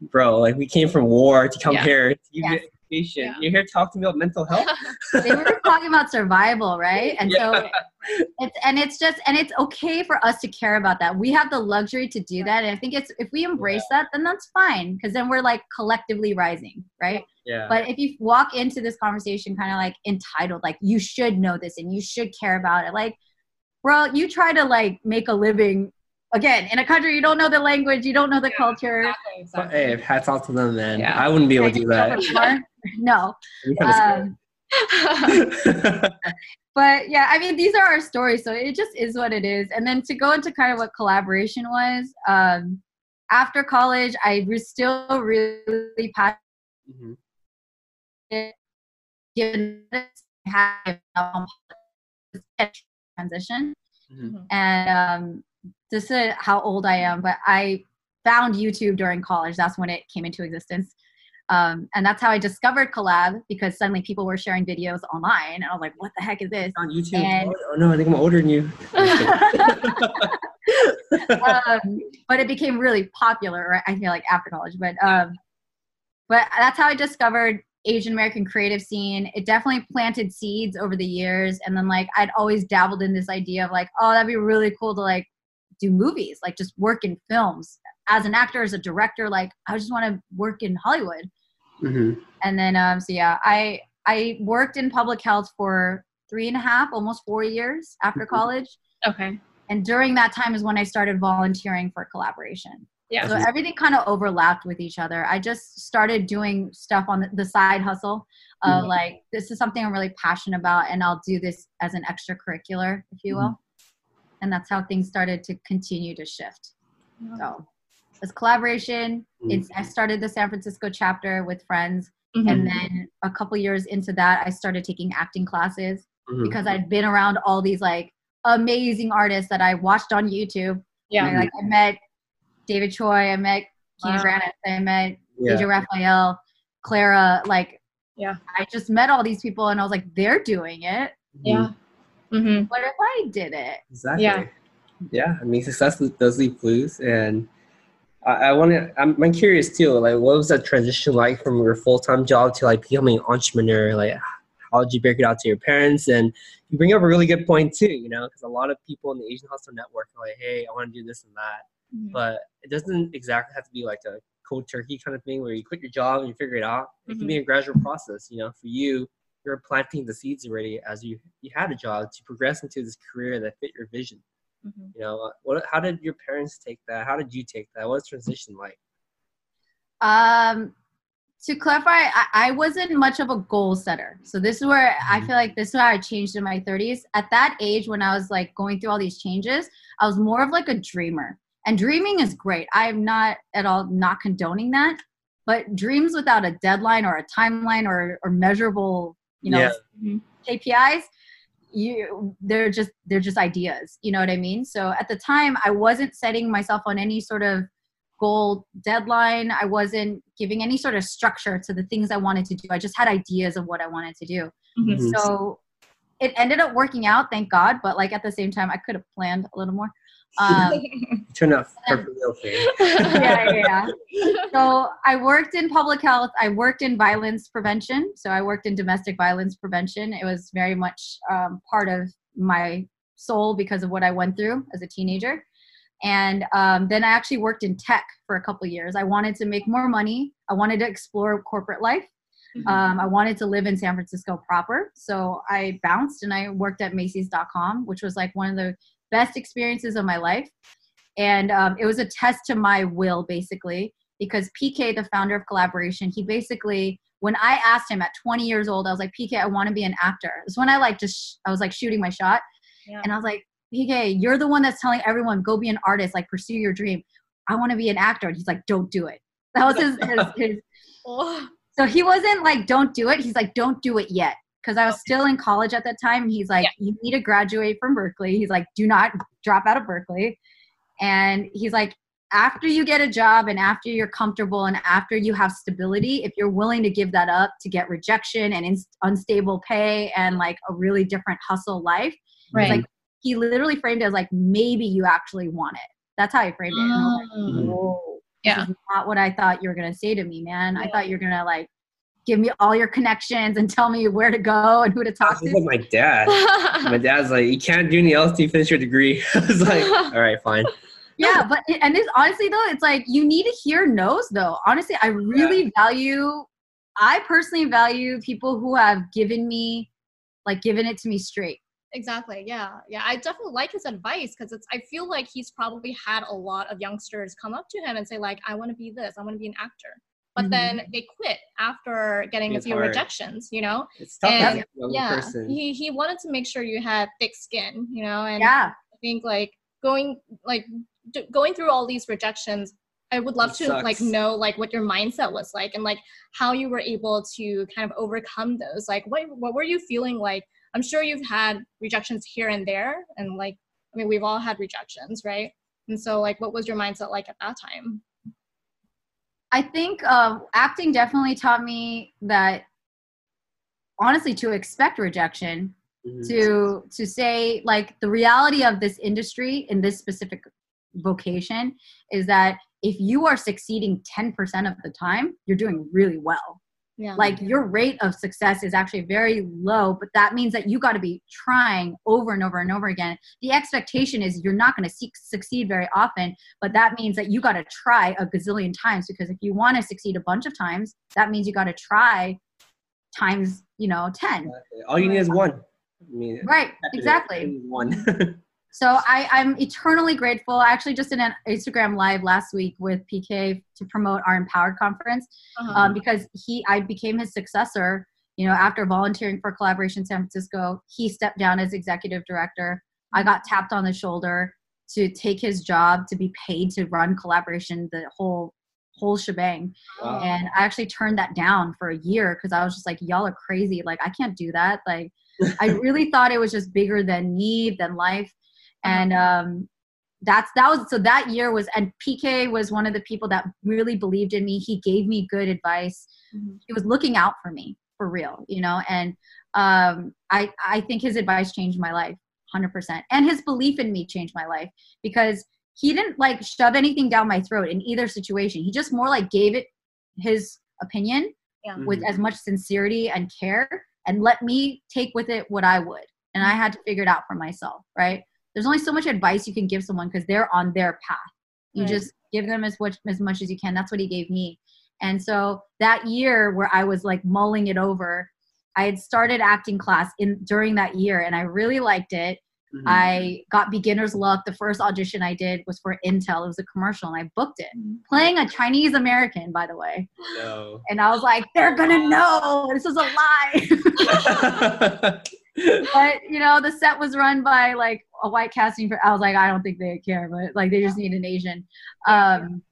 bro, like we came from war to come Yeah. here to give you Yes. Education. Yeah. You're here talking about mental health. They were talking about survival, right? And Yeah. so it's and it's just and it's okay for us to care about that. We have the luxury to do that, and I think it's if we embrace that, then that's fine because then we're like collectively rising, right? Yeah. But if you walk into this conversation kind of like entitled, like you should know this and you should care about it, like, bro, you try to like make a living again in a country you don't know the language, you don't know the culture. exactly, But exactly. hey, hats off to them, then. Yeah. I wouldn't be able to do that. no. Um, but yeah, I mean, these are our stories, so it just is what it is. And then to go into kind of what Kollaboration was, um, after college, I was still really passionate, Mhm. given that I had a transition. Mhm. And um, this is how old I am, but I found YouTube during college. That's when it came into existence. Um, and that's how I discovered Collab because suddenly people were sharing videos online. And I was like, what the heck is this? On YouTube. And- oh no, I think I'm older than you. um, but it became really popular. Right? I feel like after college, but um, but that's how I discovered Asian American creative scene. It definitely planted seeds over the years, and then like I'd always dabbled in this idea of like, oh, that'd be really cool to like do movies, like just work in films as an actor, as a director. Like I just want to work in Hollywood. Mhm. And then um, so yeah, I I worked in public health for three and a half, almost four years after Mhm. college. okay And during that time is when I started volunteering for Kollaboration. yeah So everything kind of overlapped with each other. I just started doing stuff on the- the side hustle of Mhm. like, this is something I'm really passionate about, and I'll do this as an extracurricular, if you will. And that's how things started to continue to shift. So it's Kollaboration. Mhm. It's I started the San Francisco chapter with friends, Mhm. and then a couple years into that, I started taking acting classes Mhm. because I'd been around all these like amazing artists that I watched on YouTube. yeah I, like I met David Choi, I met Kina Wow. Grannis, I met Yeah. AJ Rafael, Clara. Like, Yeah. I just met all these people, and I was like, they're doing it. yeah hmm What if I did it? Exactly. Yeah. Yeah. I mean, success does leave clues, and I, I want to. I'm, I'm curious too. Like, what was that transition like from your full time job to like becoming an entrepreneur? Like, how did you break it out to your parents? And you bring up a really good point too. You know, because a lot of people in the Asian Hustle Network are like, "Hey, I want to do this and that," Mm-hmm. but it doesn't exactly have to be like a cold turkey kind of thing where you quit your job and you figure it out. It can be a gradual process. You know, for you, you're planting the seeds already as you you had a job to progress into this career that fit your vision. Mhm. You know, what? How did your parents take that? How did you take that? What's transition like? Um, to clarify, I, I wasn't much of a goal setter. So this is where I Mhm. feel like this is how I changed in my 30s. At that age, when I was like going through all these changes, I was more of like a dreamer. And dreaming is great. I'm not at all not condoning that. But dreams without a deadline or a timeline or, or measurable, you know, Yeah. KPIs, you they're just they're just ideas. You know what I mean? So at the time, I wasn't setting myself on any sort of goal deadline. I wasn't giving any sort of structure to the things I wanted to do. I just had ideas of what I wanted to do. Mhm. Mhm. So it ended up working out, thank God. But like at the same time, I could have planned a little more. Um, It turned out okay. yeah, yeah, yeah. So I worked in public health. I worked in violence prevention. So I worked in domestic violence prevention. It was very much um, part of my soul because of what I went through as a teenager. And um, then I actually worked in tech for a couple years. I wanted to make more money. I wanted to explore corporate life. Mm-hmm. Um, I wanted to live in San Francisco proper. So I bounced and I worked at Macy's.com, which was like one of the best experiences of my life. And um, it was a test to my will, basically, because PK, the founder of Kollaboration, he basically, when I asked him at 20 years old, I was like, PK, I want to be an actor. It's when I like just, I was like shooting my shot. Yeah. And I was like, PK, you're the one that's telling everyone, go be an artist, like pursue your dream. I want to be an actor. And he's like, don't do it. That was his, his, his Oh, so he wasn't like, don't do it. He's like, don't do it yet. Because I was still in college at that time. He's like, Yeah. you need to graduate from Berkeley. He's like, do not drop out of Berkeley. And he's like, after you get a job and after you're comfortable and after you have stability, if you're willing to give that up to get rejection and ins unstable pay and like a really different hustle life, right. like he literally framed it as like, maybe you actually want it. That's how he framed it. And I was like, Mm. whoa, Yeah. this is not what I thought you were gonna say to me, man. I thought you were gonna like give me all your connections and tell me where to go and who to talk to. like my dad. My dad's like, you can't do anything else till you finish your degree. I was like, all right, fine. yeah, but and it's honestly though, it's like you need to hear no's though. Honestly, I really value. I personally value people who have given me, like, given it to me straight. Exactly. Yeah. Yeah. I definitely like his advice because it's. I feel like he's probably had a lot of youngsters come up to him and say like, "I want to be this. I want to be an actor," but Mhm. then they quit after getting It's a few hard. rejections. You know. It's tough as And, a young yeah. person. He he wanted to make sure you had thick skin. You know, and Yeah, I think like going like d- going through all these rejections. I would love It to like know like what your mindset was like and like how you were able to kind of overcome those. Like what what were you feeling like? I'm sure you've had rejections here and there and like I mean we've all had rejections, right? And so like what was your mindset like at that time? I think uh, acting definitely taught me that honestly to expect rejection Mhm. to to say like the reality of this industry in this specific vocation is that if you are succeeding 10% of the time you're doing really well Yeah. like your rate of success is actually very low but that means that you got to be trying over and over and over again the expectation is you're not going to succeed very often but that means that you got to try a gazillion times because if you want to succeed a bunch of times that means you got to try times you know 10 All you need is one. I mean, right exactly One. So I, I'm eternally grateful. I actually just did an Instagram live last week with PK to promote our Empowered conference Uh-huh. um, because he I became his successor. You know, after volunteering for Kollaboration San Francisco, he stepped down as executive director. I got tapped on the shoulder to take his job to be paid to run Kollaboration, the whole whole shebang. Wow. And I actually turned that down for a year because I was just like, y'all are crazy. Like I can't do that. Like I really thought it was just bigger than me, than life. And um, that's that was so that year was and PK was one of the people that really believed in me. He gave me good advice. Mhm. He was looking out for me for real, you know. And um, I I think his advice changed my life, hundred percent. And his belief in me changed my life because he didn't like shove anything down my throat in either situation. He just more like gave it his opinion with Mhm. as much sincerity and care and let me take with it what I would. And I had to figure it out for myself, right? There's only so much advice you can give someone because they're on their path. You Right. just give them as much as much as you can. That's what he gave me. And so that year where I was like mulling it over, I had started acting class in during that year and I really liked it. Mhm. I got beginner's luck. The first audition I did was for Intel. It was a commercial and I booked it. Playing a Chinese American, by the way. no. And I was like, they're gonna know this is a lie. but you know, the set was run by like a white casting for I was like, I don't think they care, but like they just need an Asian. Um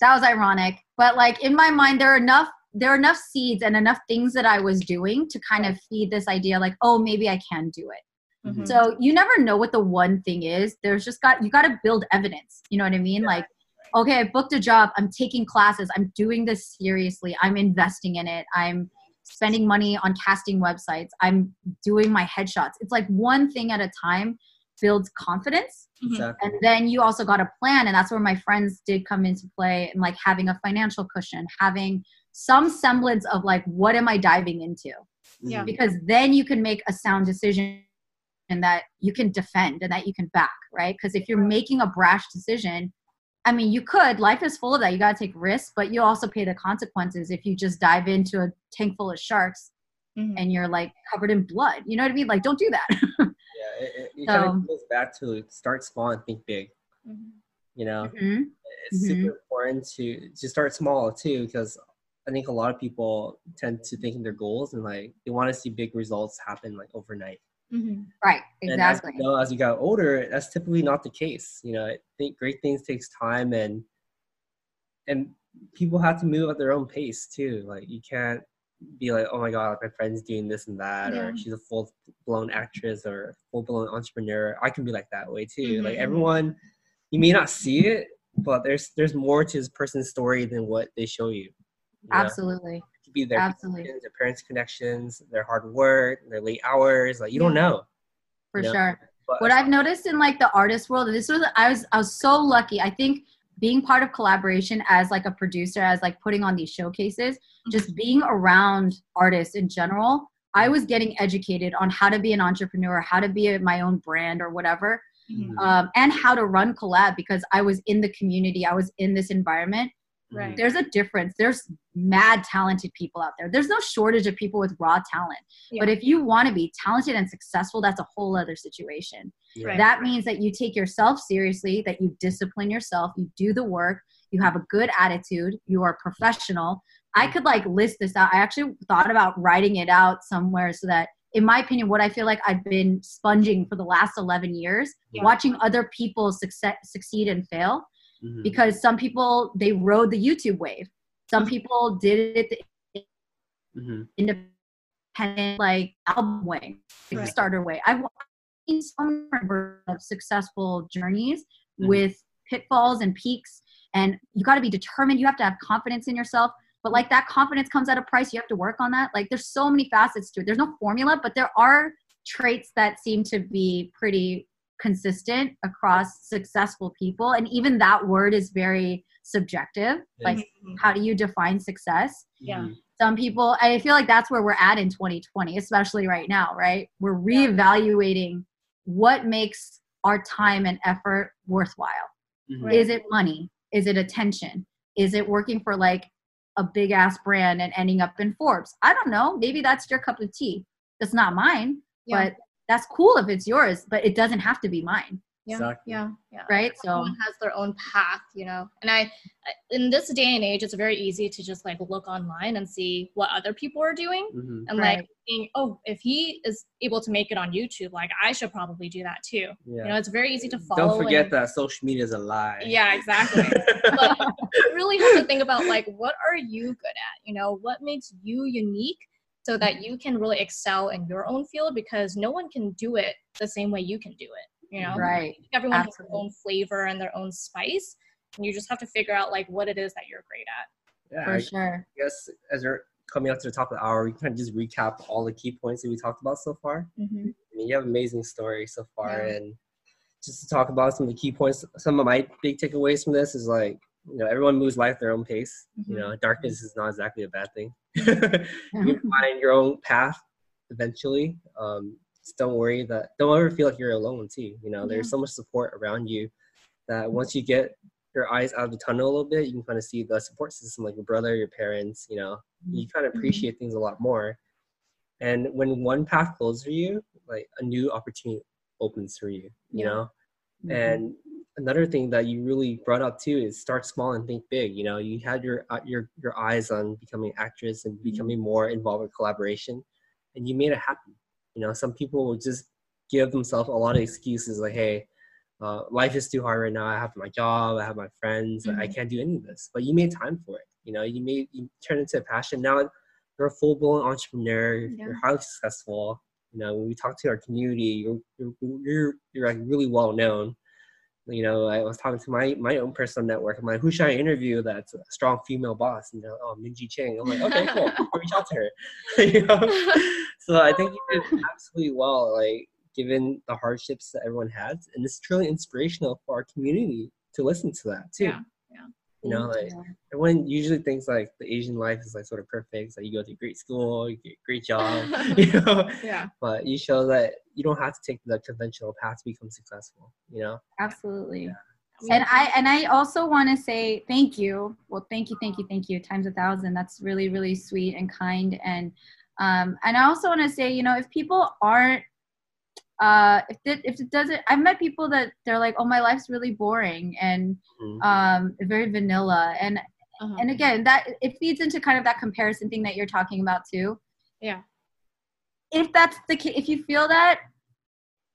that was ironic. But like in my mind, there are enough there are enough seeds and enough things that I was doing to kind of feed this idea like, oh, maybe I can do it. Mhm. So you never know what the one thing is. There's just got you got to build evidence. You know what I mean? Like, okay, I booked a job. I'm taking classes. I'm doing this seriously. I'm investing in it. I'm spending money on casting websites. I'm doing my headshots. It's like one thing at a time builds confidence. Mhm. Exactly. And then you also got a plan, and that's where my friends did come into play, and like having a financial cushion, having some semblance of like, what am I diving into? Yeah. Mhm. because then you can make a sound decision and that you can defend and that you can back, right? Because if you're making a brash decision, I mean, you could. Life is full of that. You got to take risks, but you also pay the consequences if you just dive into a tank full of sharks mm-hmm. and you're like covered in blood. You know what I mean? Like, don't do that. it, it, it so, kind of goes back to start small and think big. Mm-hmm. You know, mm-hmm. it's super mm-hmm. important to to start small too, because I think a lot of people tend to think in their goals and like they want to see big results happen like overnight. Mm-hmm. Right, exactly. And as, you know, as you got older, that's typically not the case. You know, I think great things takes time and and people have to move at their own pace too. Like you can't be like, oh my god, my friend's doing this and that, yeah. or she's a full blown actress or full blown entrepreneur. I can be like that way too. Mm-hmm. Like everyone, you may not see it, but there's there's more to this person's story than what they show you. you Absolutely. Know? be their Absolutely. their parents' connections, their hard work, their late hours. Like you don't know. For you know? sure. But, what I've noticed in like the artist world, this was I was I was so lucky. I think being part of Kollaboration as like a producer, as like putting on these showcases, just being around artists in general, I was getting educated on how to be an entrepreneur, how to be a, my own brand or whatever, mm-hmm. um, and how to run collab because I was in the community, I was in this environment, Right. There's a difference. There's mad talented people out there. There's no shortage of people with raw talent. Yeah. But if you want to be talented and successful, that's a whole other situation. Right. That means that you take yourself seriously, that you discipline yourself, you do the work, you have a good attitude, you are professional. I mm. could like list this out. I actually thought about writing it out somewhere so that in my opinion, what I feel like I've been sponging for the last 11 years, yeah. watching other people success, succeed and fail mm-hmm. because some people they rode the YouTube wave. Some mm-hmm. people did it the mm-hmm. independent like album way, right. starter way. I've seen some of successful journeys mm-hmm. with pitfalls and peaks, and you got to be determined. You have to have confidence in yourself. But like that confidence comes at a price. You have to work on that. Like there's so many facets to it. There's no formula, but there are traits that seem to be pretty consistent across successful people and even that word is very subjective like mm-hmm. how do you define success? Yeah. Mm-hmm. some people i feel like that's where we're at in 2020 especially right now right? We're reevaluating what makes our time and effort worthwhile. Mm-hmm. is it money? Is it attention? Is it working for like a big ass brand and ending up in forbes? I don't know. Maybe that's your cup of tea. That's not mine yeah. but that's cool if it's yours, but it doesn't have to be mine. Yeah, exactly. yeah, yeah. Right. So everyone has their own path, you know. And I, in this day and age, it's very easy to just like look online and see what other people are doing, mm-hmm. and right. like think, oh, if he is able to make it on YouTube, like I should probably do that too. Yeah. You know, it's very easy to follow. Don't forget and, that social media is a lie. Yeah, exactly. but you really have to think about like what are you good at? You know, what makes you unique so that you can really excel in your own field because no one can do it the same way you can do it you know right everyone Absolutely. has their own flavor and their own spice and you just have to figure out like what it is that you're great at yeah for I, sure i guess as we're coming up to the top of the hour we can just recap all the key points that we talked about so far mm-hmm. i mean you have amazing story so far yeah. and just to talk about some of the key points some of my big takeaways from this is like you know everyone moves life their own pace mm-hmm. you know darkness is not exactly a bad thing you find your own path eventually um, just don't worry that don't ever feel like you're alone too you know there's so much support around you that once you get your eyes out of the tunnel a little bit you can kind of see the support system like your brother your parents you know you mm-hmm. kind of appreciate mm-hmm. things a lot more and when one path closes for you like a new opportunity opens for you you yeah. know mm-hmm. and another thing that you really brought up too is start small and think big. You know, you had your uh, your your eyes on becoming actress and mm-hmm. becoming more involved with Kollaboration, and you made it happen. You know, some people will just give themselves a lot of excuses like, "Hey, uh, life is too hard right now. I have my job, I have my friends, mm-hmm. I can't do any of this." But you made time for it. You know, you made you turned into a passion. Now you're a full blown entrepreneur. Yeah. You're highly successful. You know, when we talk to our community, you're you're you're, you're like really well known you know, I was talking to my my own personal network. I'm like, who should I interview that's a strong female boss? And they're like, oh, Minji Chang. I'm like, okay, cool. I'll reach out to her. you know? So I think you did absolutely well, like given the hardships that everyone has, and it's truly inspirational for our community to listen to that too. Yeah. Yeah. You know, like everyone usually thinks like the Asian life is like sort of perfect. So you go to great school, you get a great job, you know. Yeah. But you show that you don't have to take the conventional path to become successful. You know. Absolutely. And I and I also want to say thank you. Well, thank you, thank you, thank you times a thousand. That's really, really sweet and kind. And um, and I also want to say, you know, if people aren't uh if it if it doesn't i've met people that they're like oh my life's really boring and Mhm. um very vanilla and Uh-huh. and again that it feeds into kind of that comparison thing that you're talking about too Yeah. if that's the case if you feel that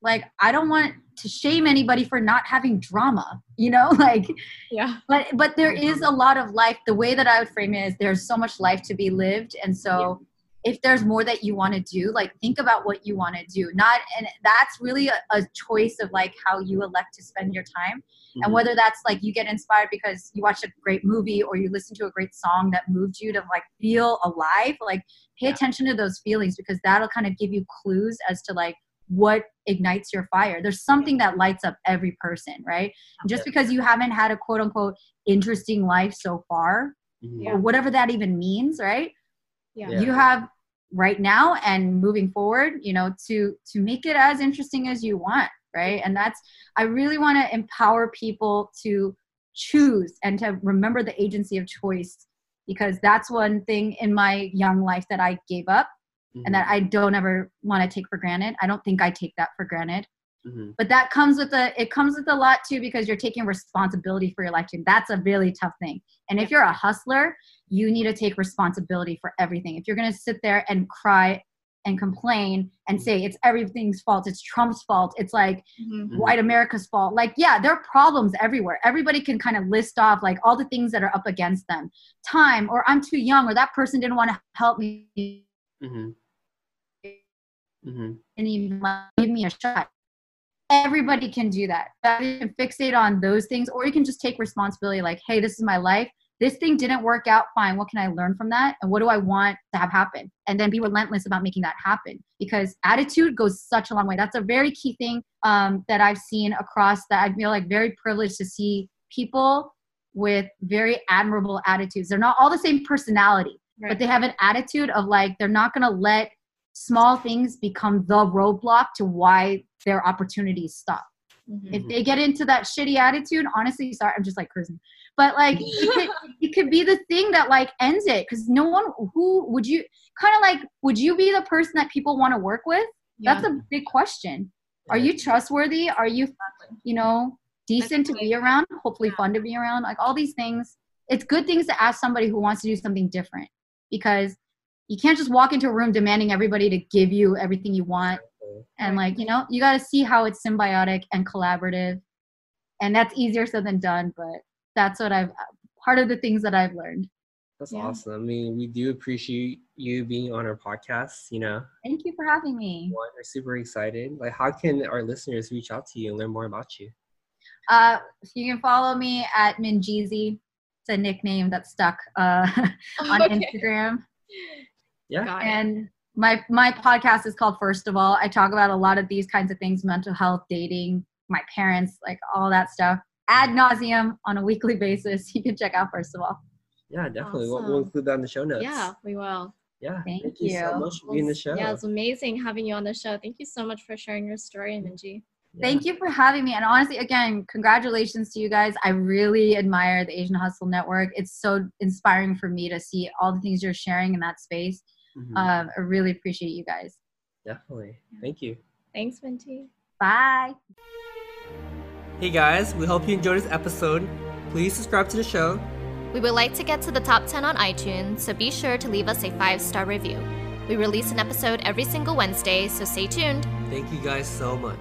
like i don't want to shame anybody for not having drama you know like yeah. but but there is a lot of life the way that i would frame it is there's so much life to be lived and so if there's more that you want to do like think about what you want to do not and that's really a, a choice of like how you elect to spend your time and Mhm. whether that's like you get inspired because you watched a great movie or you listen to a great song that moved you to like feel alive like pay Yeah. attention to those feelings because that'll kind of give you clues as to like what ignites your fire there's something that lights up every person right And just because you haven't had a quote unquote interesting life so far. Yeah. or whatever that even means right Yeah. Yeah. you have right now and moving forward you know to to make it as interesting as you want right and that's i really want to empower people to choose and to remember the agency of choice because that's one thing in my young life that i gave up and mm-hmm. that i don't ever want to take for granted i don't think i take that for granted Mhm. but that comes with a it comes with a lot too because you're taking responsibility for your life and that's a really tough thing and if you're a hustler you need to take responsibility for everything if you're going to sit there and cry and complain and say it's everything's fault it's trump's fault it's like Mhm. Mhm. white america's fault like yeah there are problems everywhere everybody can kind of list off like all the things that are up against them time or i'm too young or that person didn't want to help me Mhm. Mhm. and even like, give me a shot. Everybody can do that. You can fixate on those things, or you can just take responsibility like, hey, this is my life. This thing didn't work out fine. What can I learn from that? And what do I want to have happen? And then be relentless about making that happen because attitude goes such a long way. That's a very key thing um, that I've seen across that I feel like very privileged to see people with very admirable attitudes. They're not all the same personality, Right. but they have an attitude of like they're not going to let small things become the roadblock to why their opportunities stop. Mhm. If they get into that shitty attitude, honestly, sorry, I'm just like cruising. But like it could, it could be the thing that like ends it because no one who would you kind of like would you be the person that people want to work with? That's a big question. Are you trustworthy? Are you you know decent to be around? Hopefully fun to be around. Like all these things. It's good things to ask somebody who wants to do something different because you can't just walk into a room demanding everybody to give you everything you want and like you know you got to see how it's symbiotic and collaborative and that's easier said than done but that's what i've part of the things that i've learned That's Yeah. awesome. I mean, we do appreciate you being on our podcast. You know, thank you for having me One, we're super excited. Like, how can our listeners reach out to you and learn more about you? uh you can follow me at minjeezy it's a nickname that stuck uh on Okay. instagram Yeah. Got and my my podcast is called first of all i talk about a lot of these kinds of things mental health dating my parents like all that stuff ad nauseum on a weekly basis you can check out first of all Yeah, definitely. We'll, we'll include that in the show notes. Yeah, we will. Yeah. Thank you. so much for being on the show. Yeah, it's amazing having you on the show. Thank you so much for sharing your story, Minji. Yeah. Thank you for having me. And honestly, again, congratulations to you guys. I really admire the Asian Hustle Network. It's so inspiring for me to see all the things you're sharing in that space. Mhm. Um, I really appreciate you guys. definitely. Thank you. Thanks, Minji. Bye. Hey guys, we hope you enjoyed this episode. Please subscribe to the show. We would like to get to the top 10 on iTunes, so be sure to leave us a five star review. We release an episode every single Wednesday, so stay tuned. Thank you guys so much.